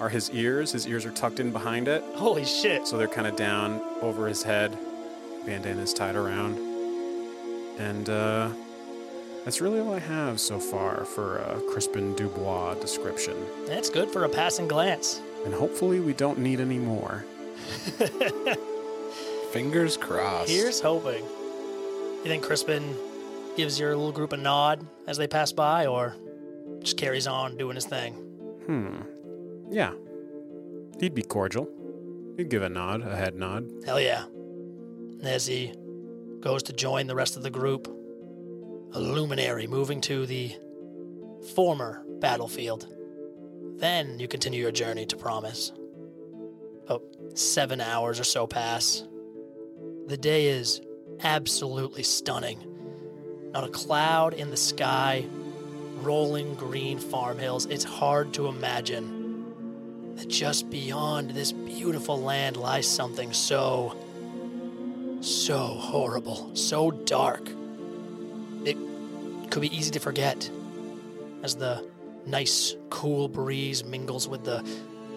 are his ears. His ears are tucked in behind it, Holy shit. so they're kind of down over his head. Bandana's tied around, and uh, that's really all I have so far for a Crispin Dubois description. That's good for a passing glance. And hopefully, we don't need any more. Fingers crossed. Here's hoping. You think Crispin gives your little group a nod as they pass by, or just carries on doing his thing? Hmm. Yeah. He'd be cordial. He'd give a nod, a head nod. Hell yeah. As he goes to join the rest of the group, a luminary moving to the former battlefield. Then you continue your journey to Promise. About seven hours or so pass. The day is absolutely stunning. Not a cloud in the sky, rolling green farm hills. It's hard to imagine that just beyond this beautiful land lies something so, so horrible, so dark. It could be easy to forget as the nice, cool breeze mingles with the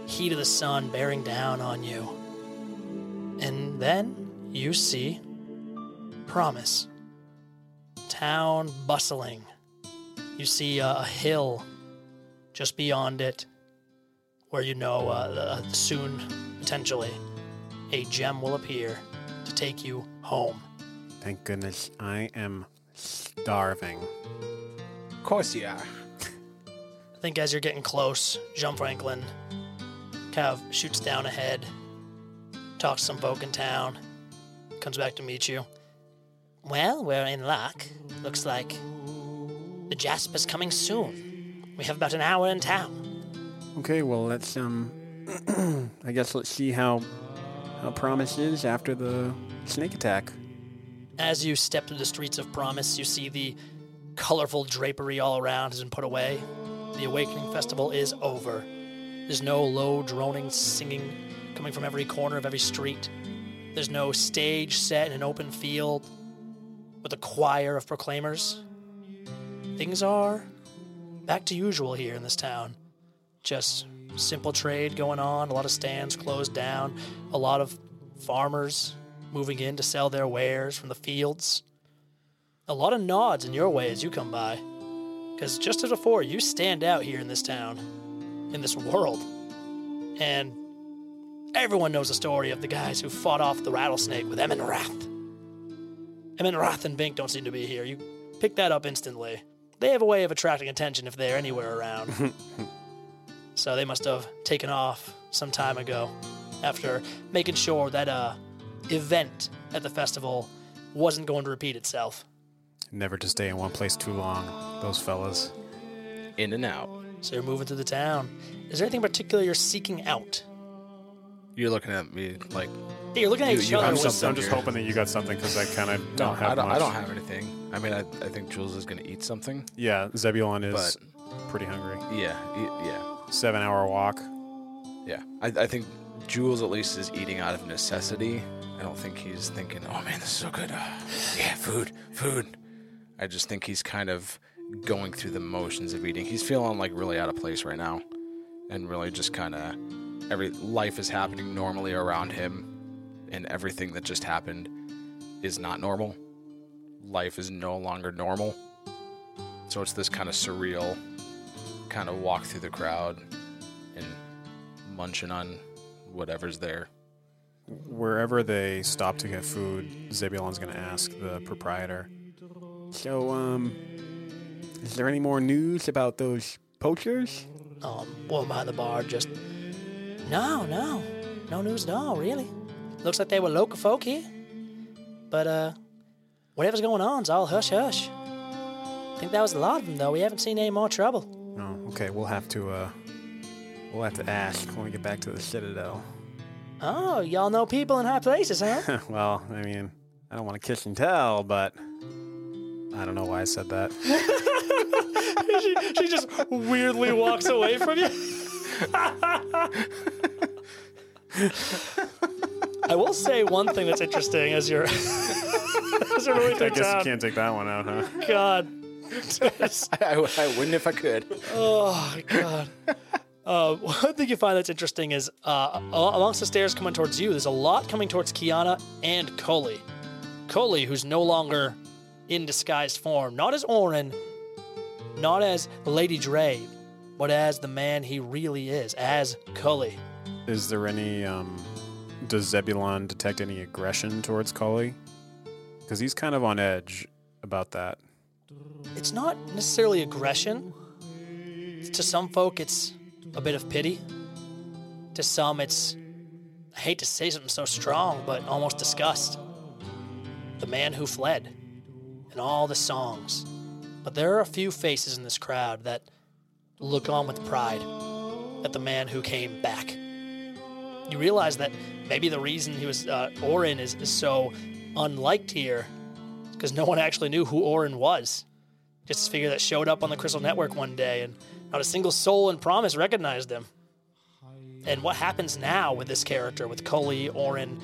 heat of the sun bearing down on you. And then you see Promise. Town bustling. You see a, hill just beyond it where you know uh, soon, potentially, a gem will appear to take you home. Thank goodness I am starving. Of course you are. I think as you're getting close, Jean Franklin kind of shoots down ahead, talks to some folk in town, comes back to meet you. Well, we're in luck. Looks like the Jasper's coming soon. We have about an hour in town. Okay, well let's um I guess let's see how Uh, how Promise is after the snake attack. As you step through the streets of Promise, you see the colorful drapery all around has been put away. The Awakening Festival is over. There's no low droning singing coming from every corner of every street. There's no stage set in an open field with a choir of proclaimers. Things are back to usual here in this town. Just simple trade going on, a lot of stands closed down, a lot of farmers moving in to sell their wares from the fields. A lot of nods in your way as you come by. Because just as before, you stand out here in this town, in this world. And everyone knows the story of the guys who fought off the rattlesnake with Emin Rath. Emin Rath and Bink don't seem to be here. You pick that up instantly. They have a way of attracting attention if they're anywhere around. so they must have taken off some time ago after making sure that uh event at the festival wasn't going to repeat itself. Never to stay in one place too long, those fellas. In and out. So you're moving through the town. Is there anything particular you're seeking out? You're looking at me like Hey, you're looking at You- each you other with I'm, something I'm just hoping that you got something because I kind of don't no, have I don't. much. I don't have anything. I mean, I, I think Jules is gonna eat something. Yeah, Zebulon is pretty hungry. Yeah, yeah, Seven hour walk. yeah. I, I think Jules at least is eating out of necessity. I don't think he's thinking, "Oh man, this is so good." Yeah, food, food. I just think he's kind of going through the motions of eating. He's feeling like really out of place right now, and really just kind of every life is happening normally around him, and everything that just happened is not normal. Life is no longer normal. So it's this kind of surreal kind of walk through the crowd and munching on whatever's there. Wherever they stop to get food, Zebulon's going to ask the proprietor. So, um, is there any more news about those poachers? um, woman behind the bar just, no, no, no news at all, really. Looks like they were local folk here. But, uh, whatever's going on is all hush hush. I think that was a lot of them, though. We haven't seen any more trouble. Oh, okay. We'll have to, uh, we'll have to ask when we get back to the Citadel. Oh, y'all know people in high places, huh? well, I mean, I don't want to kiss and tell, but I don't know why I said that. she, she just weirdly walks away from you. I will say one thing that's interesting as you're as you're moving I through guess you town. can't take that one out, huh? God. I, I wouldn't if I could. Oh God. Uh, one thing you find that's interesting is uh, amongst the stairs coming towards you, there's a lot coming towards Kiana and Coley. Coley, who's no longer in disguised form, not as Orin, not as Lady Dre, but as the man he really is, as Coley. Is there any, um, does Zebulon detect any aggression towards Cully? Because he's kind of on edge about that. It's not necessarily aggression. To some folk, it's a bit of pity. To some, it's, I hate to say something so strong, but almost disgust. The man who fled, and all the songs. But there are a few faces in this crowd that look on with pride at the man who came back. You realize that maybe the reason he was, uh, Orin is, is so unliked here because no one actually knew who Orin was. Just a figure that showed up on the Crystal Network one day, and not a single soul in Promise recognized him. And what happens now with this character, with Cully, Orin,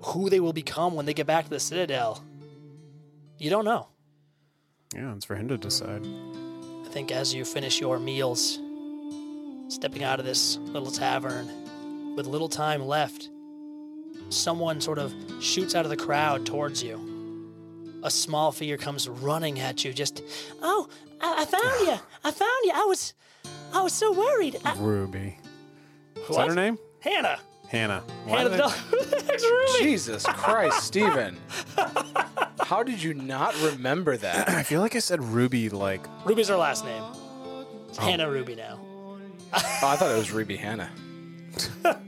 who they will become when they get back to the Citadel, you don't know. Yeah, it's for him to decide. I think as you finish your meals, stepping out of this little tavern with little time left, someone sort of shoots out of the crowd towards you. A small figure comes running at you, just, oh, I, I found you! I found you! I was, I was so worried. I, Ruby. Is What? that her name? Hannah! Hannah. Why Hannah did the I- dog. That's Ruby! Jesus Christ, Steven. How did you not remember that? I feel like I said Ruby like Ruby's her last name. It's oh. Hannah Ruby now. Oh, I thought it was Ruby Hannah.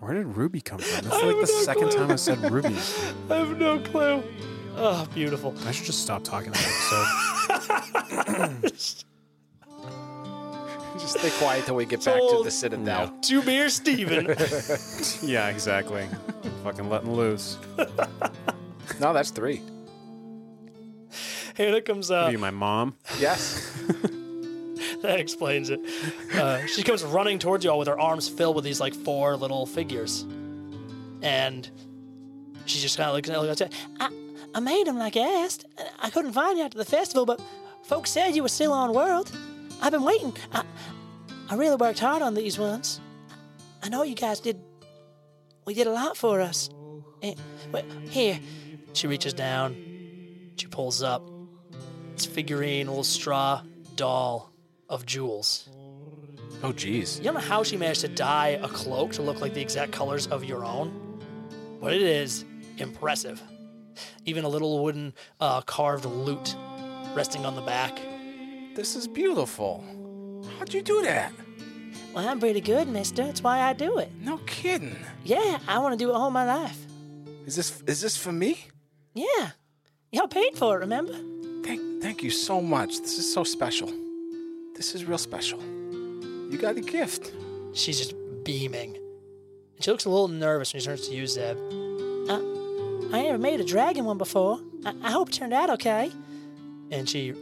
where did Ruby come from? That's like the second time I said Ruby. I have no clue. Oh, beautiful. I should just stop talking about it. So Just stay quiet till we get back to the Citadel. Two beer Steven. yeah, exactly. Fucking letting loose. No, that's three. Hannah comes Are up. you my mom? Yes. that explains it. Uh, she comes running towards you all with her arms filled with these like four little figures, and she just kind of looks at you. I, I made them like I asked. I couldn't find you after the festival, but folks said you were still on World. I've been waiting. I, I really worked hard on these ones. I know you guys did. We did a lot for us. Eh, well, here, she reaches down. She pulls up It's figurine, little straw doll of Jules. Oh, jeez. You don't know how she managed to dye a cloak to look like the exact colors of your own, but it is impressive. Even a little wooden uh, carved lute resting on the back. This is beautiful. How'd you do that? Well, I'm pretty good, mister. That's why I do it. No kidding. Yeah, I want to do it all my life. Is this is this for me? Yeah. Y'all paid for it, remember? Thank thank you so much. This is so special. This is real special. You got a gift. She's just beaming. And she looks a little nervous when she turns to you, Zeb. Uh, I never made a dragon one before. I, I hope it turned out okay. And she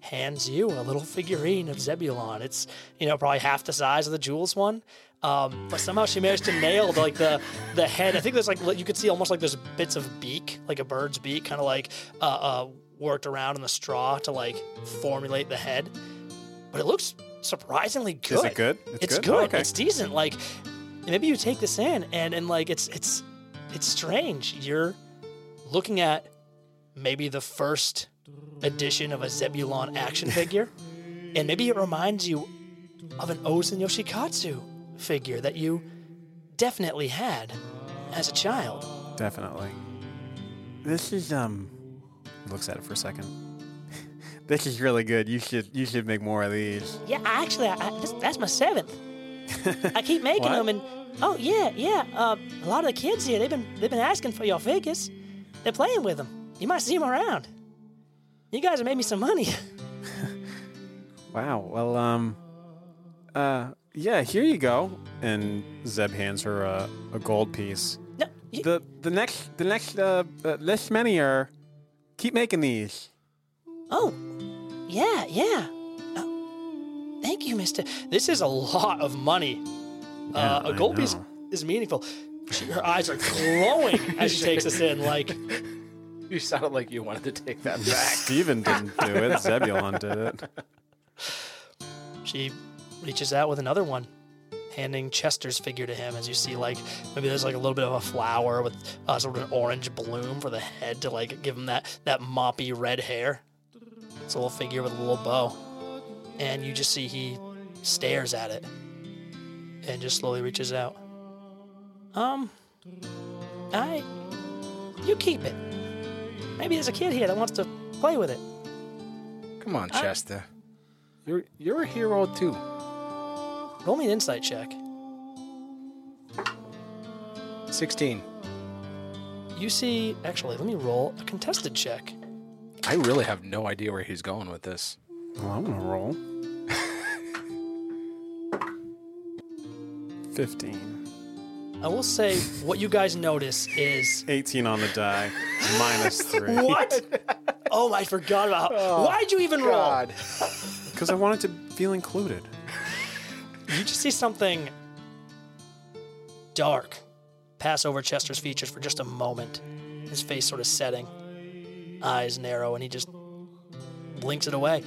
hands you a little figurine of Zebulon. It's, you know, probably half the size of the Jules one. Um, but somehow she managed to nail the, like the the head. I think there's like you could see almost like there's bits of beak, like a bird's beak, kind of like uh, uh, worked around in the straw to like formulate the head. But it looks surprisingly good. Is it good? It's, good. good. Oh, okay. It's decent. Like maybe you take this in and and like it's it's it's strange. You're looking at maybe the first edition of a Zebulon action figure, and maybe it reminds you of an Ozen Yoshikatsu figure that you definitely had as a child. Definitely. This is um. Looks at it for a second. This is really good. You should you should make more of these. Yeah, actually, I, I, this, that's my seventh. I keep making them, and oh yeah, yeah. Uh, a lot of the kids here, they've been they've been asking for your figures. They're playing with them. You might see them around. You guys have made me some money. Wow. Well, um, uh, yeah. Here you go. And Zeb hands her a, a gold piece. no, you, The the next the next uh, uh list many are. Keep making these. Oh, yeah, yeah. Oh, thank you, Mister. This is a lot of money. Yeah, uh, a I gold piece is meaningful. She, her eyes are glowing as she takes this in. Like You sounded like you wanted to take that back. Steven didn't do it. Zebulon did it. She reaches out with another one, handing Chester's figure to him. As you see, like maybe there's like a little bit of a flower with uh, sort of an orange bloom for the head to like give him that that moppy red hair. It's a little figure with a little bow, and you just see he stares at it and just slowly reaches out. Um, I you keep it. Maybe there's a kid here that wants to play with it. Come on, Chester. You're you're a hero too. Roll me an insight check. Sixteen. You see, actually, let me roll a contested check. I really have no idea where he's going with this. Well, I'm gonna roll. Fifteen. I will say what you guys notice is 18 on the die. Minus three. what? oh, I forgot about. Oh, Why'd you even roll? Because I wanted to feel included. You just see something dark pass over Chester's features for just a moment. His face sort of setting, eyes narrow, and he just blinks it away.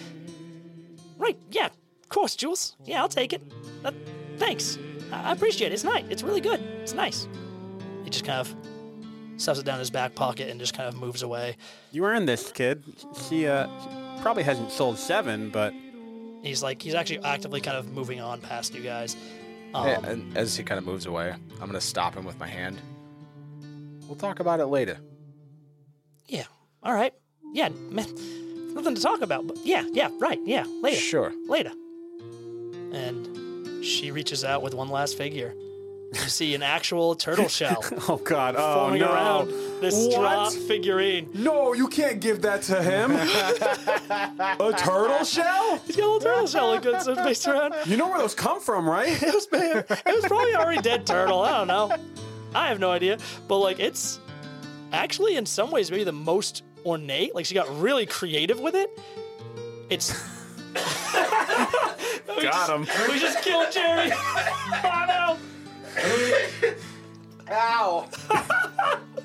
Right, yeah, of course, Jules. Yeah, I'll take it. Uh, thanks. I I appreciate it. It's nice. It's really good. It's nice. He just kind of stuffs it down in his back pocket and just kind of moves away. You earned this, kid. She, uh, she probably hasn't sold seven, but He's like, he's actually actively kind of moving on past you guys. Um, Hey, and as he kind of moves away, I'm gonna stop him with my hand. We'll talk about it later. Yeah. All right. Yeah. Man, nothing to talk about. But yeah. Yeah. Right. Yeah. Later. Sure. Later. And she reaches out with one last figure. You see an actual turtle shell oh god, oh forming no. around this straw figurine. No, you can't give that to him. a turtle shell? He's got a little turtle shell like good so based around. You know where those come from, right? It was it was probably already dead turtle. I don't know. I have no idea. But like it's actually in some ways maybe the most ornate. Like she got really creative with it. It's Got him. We just killed Jerry. oh no.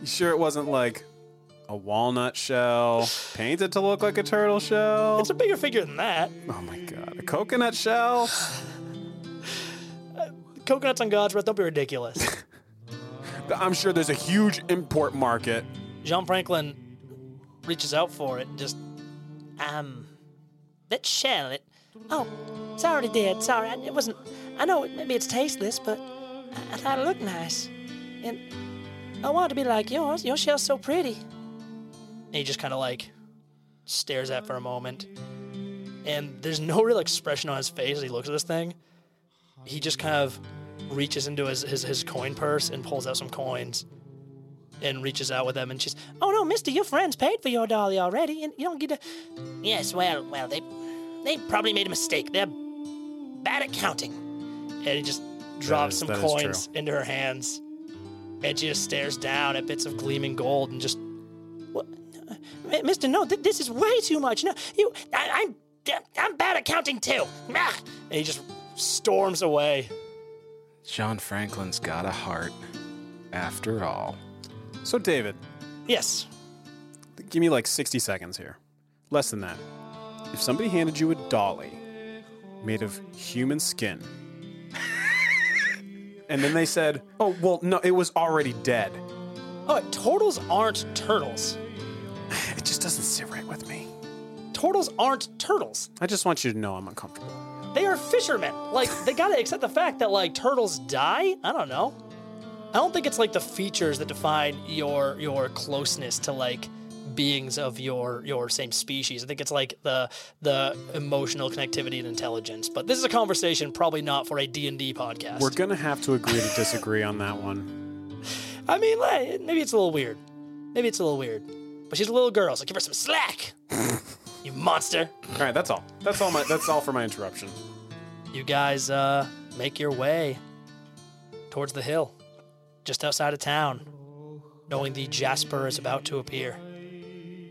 You sure it wasn't like a walnut shell painted to look like a turtle shell? It's a bigger figure than that. oh my god, a coconut shell? Coconuts on God's breath. Don't be ridiculous. I'm sure there's a huge import market. Jean Franklin reaches out for it and just, um, that shell, it, oh, it's already dead. Sorry, it wasn't, I know maybe it's tasteless, but I, I thought it looked nice. And I want it to be like yours. Your shell's so pretty. And he just kind of like stares at for a moment. And there's no real expression on his face as he looks at this thing. He just kind of reaches into his, his, his coin purse and pulls out some coins and reaches out with them and she's oh no mister your friends paid for your dolly already and you don't get to yes well well they they probably made a mistake. They're bad at counting. And he just drops is- some coins into her hands. And she just stares down at bits of gleaming gold and just what? Mister no th- this is way too much. No you I, i'm i'm bad at counting too. Ah! and he just storms away. John Franklin's got a heart. After all. So, David, yes give me like 60 seconds here. Less than that. If somebody handed you a dolly made of human skin, and then they said, oh, well, no, it was already dead, oh turtles aren't turtles it just doesn't sit right with me. turtles aren't turtles I just want you to know I'm uncomfortable. They are fishermen. Like they gotta accept the fact that like turtles die. I don't know. I don't think it's like the features that define your your closeness to like beings of your your same species. I think it's like the the emotional connectivity and intelligence. But this is a conversation probably not for a D&D podcast. We're going to have to agree to disagree on that one. I mean, like, maybe it's a little weird. Maybe it's a little weird. But she's a little girl, so give her some slack. you monster. All right, that's all. That's all my that's all for my interruption. you guys uh, make your way towards the hill, just outside of town, knowing the Jasper is about to appear.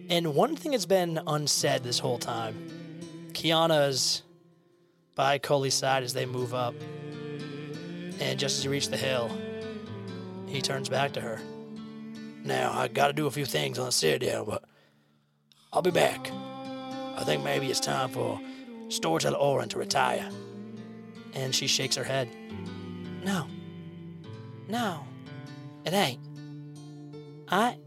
And one thing that's been unsaid this whole time Kiana's by Coley's side as they move up. And just as you reach the hill, he turns back to her. Now, I gotta do a few things on the Citadel, but I'll be back. I think maybe it's time for Storyteller Orin to retire. And she shakes her head. No. No. It ain't. I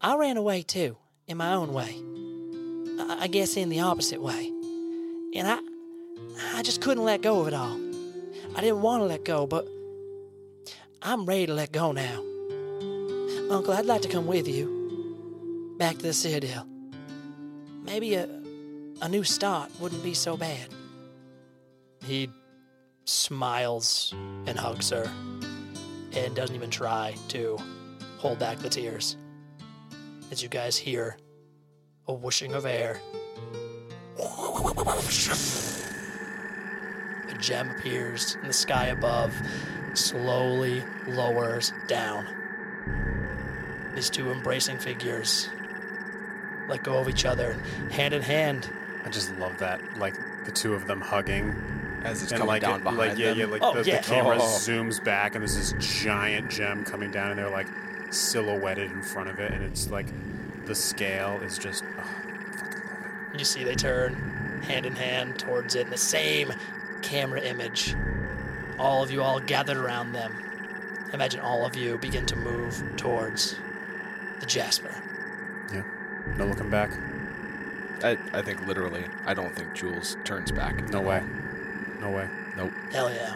I ran away too, in my own way. I, I guess in the opposite way. And I I just couldn't let go of it all. I didn't want to let go, but I'm ready to let go now. Uncle, I'd like to come with you back to the Citadel. Maybe a, a new start wouldn't be so bad. He smiles and hugs her and doesn't even try to hold back the tears. As you guys hear a whooshing of air, a gem appears in the sky above, slowly lowers down. These two embracing figures let go of each other, hand in hand. I just love that, like the two of them hugging, As it's and coming like, down it- behind like yeah, them. yeah, like Oh, the, yeah. the camera Oh. zooms back, and there's this giant gem coming down, and they're like silhouetted in front of it, and it's like the scale is just. Oh, fucking. You see they turn hand in hand towards it in the same camera image. All of you all gathered around them. Imagine all of you begin to move towards the Jasper. Yeah, no looking back. I, I think literally, I don't think Jules turns back. No way. No way. Nope. Hell yeah.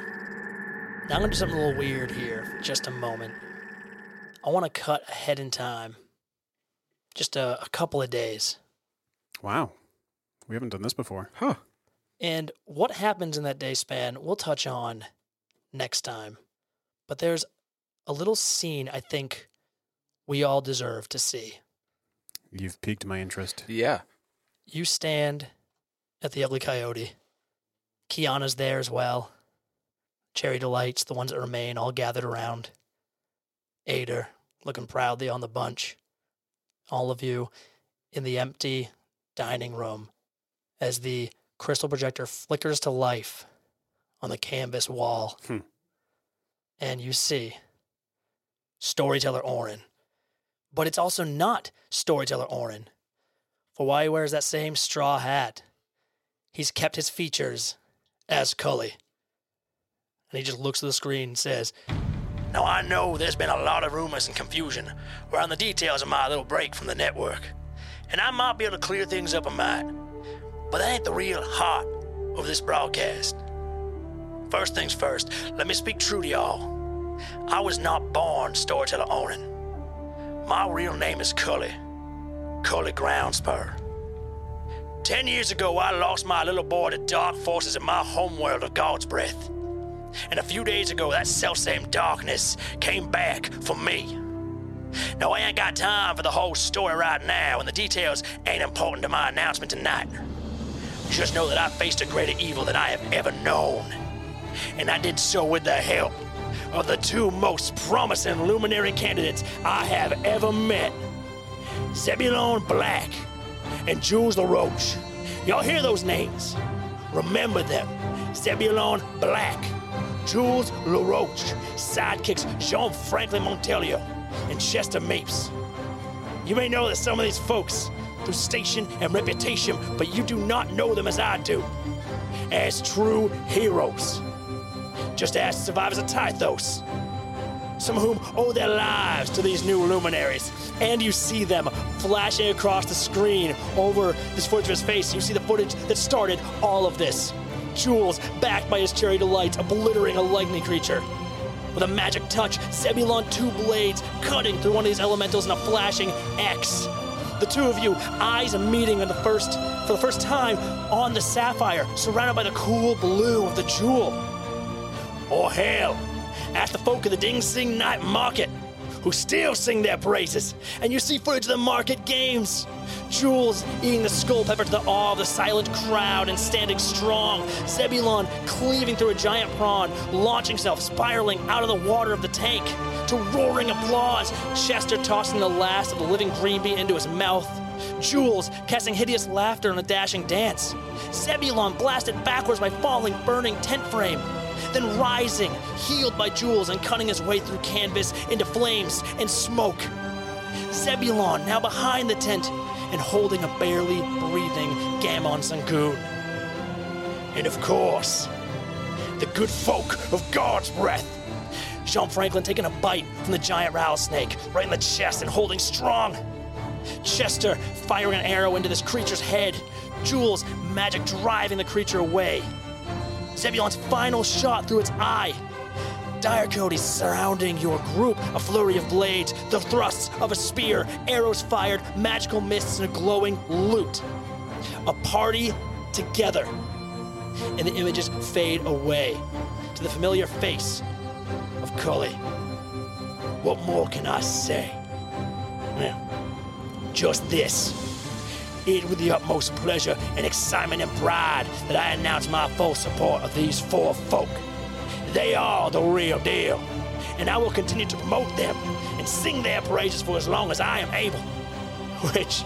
Now I'm gonna do something a little weird here for just a moment. I wanna cut ahead in time. Just a, a couple of days. Wow, we haven't done this before. Huh. And what happens in that day span, we'll touch on next time. But there's a little scene I think we all deserve to see. You've piqued my interest. Yeah. You stand at the Ugly Coyote. Kiana's there as well. Cherry Delights, the ones that remain, all gathered around. Ader, looking proudly on the bunch. All of you in the empty dining room as the crystal projector flickers to life on the canvas wall. Hmm. And you see Storyteller Orin. But it's also not Storyteller Orin. For why he wears that same straw hat, he's kept his features as Cully. And he just looks at the screen and says, Now I know there's been a lot of rumors and confusion around the details of my little break from the network, and I might be able to clear things up a mite. But that ain't the real heart of this broadcast. First things first, let me speak true to y'all. I was not born Storyteller Orin. My real name is Cully. Cully Groundspur. Ten years ago, I lost my little boy to dark forces in my homeworld of God's breath. And a few days ago, that selfsame darkness came back for me. Now, I ain't got time for the whole story right now, and the details ain't important to my announcement tonight. Just know that I faced a greater evil than I have ever known. And I did so with the help of the two most promising luminary candidates I have ever met Zebulon Black and Jules LaRoche. Y'all hear those names? Remember them Zebulon Black, Jules LaRoche, sidekicks Jean Franklin Montelier, and Chester Mapes. You may know that some of these folks through station and reputation, but you do not know them as I do, as true heroes. Just ask survivors of Tythos, some of whom owe their lives to these new luminaries. And you see them flashing across the screen over this footage of his face. You see the footage that started all of this. Jules, backed by his cherry delights, obliterating a lightning creature. With a magic touch, Zebulon two blades cutting through one of these elementals in a flashing X. The two of you, eyes meeting the first for the first time on the sapphire, surrounded by the cool blue of the jewel. Or hell, ask the folk of the Ding Sing Night Market, who still sing their praises. And you see footage of the market games. Jules eating the skull pepper to the awe of the silent crowd and standing strong. Zebulon cleaving through a giant prawn, launching himself, spiraling out of the water of the tank. To roaring applause, Chester tossing the last of the living green bean into his mouth. Jules casting hideous laughter in a dashing dance. Zebulon blasted backwards by falling, burning tent frame then rising, healed by Jules and cutting his way through canvas into flames and smoke. Zebulon now behind the tent and holding a barely breathing Gammon Sangoon. And of course, the good folk of God's breath. Jean Franklin taking a bite from the giant rattlesnake right in the chest and holding strong. Chester firing an arrow into this creature's head. Jules magic driving the creature away. Zebulon's final shot through its eye. Dire surrounding your group. A flurry of blades, the thrusts of a spear, arrows fired, magical mists, and a glowing lute. A party together. And the images fade away to the familiar face of Cully. What more can I say? Well, just this. It with the utmost pleasure and excitement and pride that I announce my full support of these four folk. They are the real deal, and I will continue to promote them and sing their praises for as long as I am able. Which,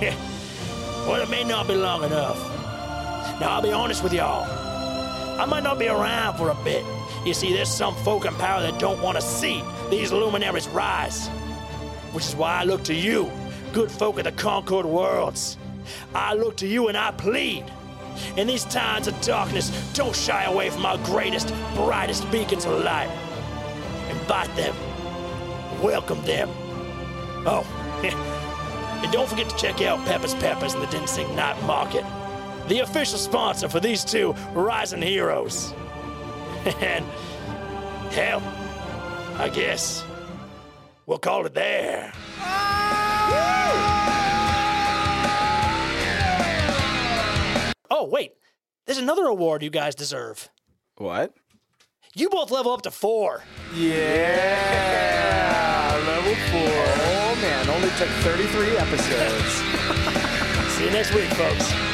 well, it may not be long enough. Now, I'll be honest with y'all. I might not be around for a bit. You see, there's some folk in power that don't want to see these luminaries rise. Which is why I look to you, good folk of the Concord worlds. I look to you and I plead. In these times of darkness, don't shy away from our greatest, brightest beacons of light. Invite them. Welcome them. Oh, and don't forget to check out Pepper's Peppers in the Dinsing Night Market, the official sponsor for these two rising heroes. And hell, I guess we'll call it there. Ah! Oh, wait. There's another award you guys deserve. What? You both level up to four. Yeah, level four. Oh man, only took 33 episodes. See you next week, folks.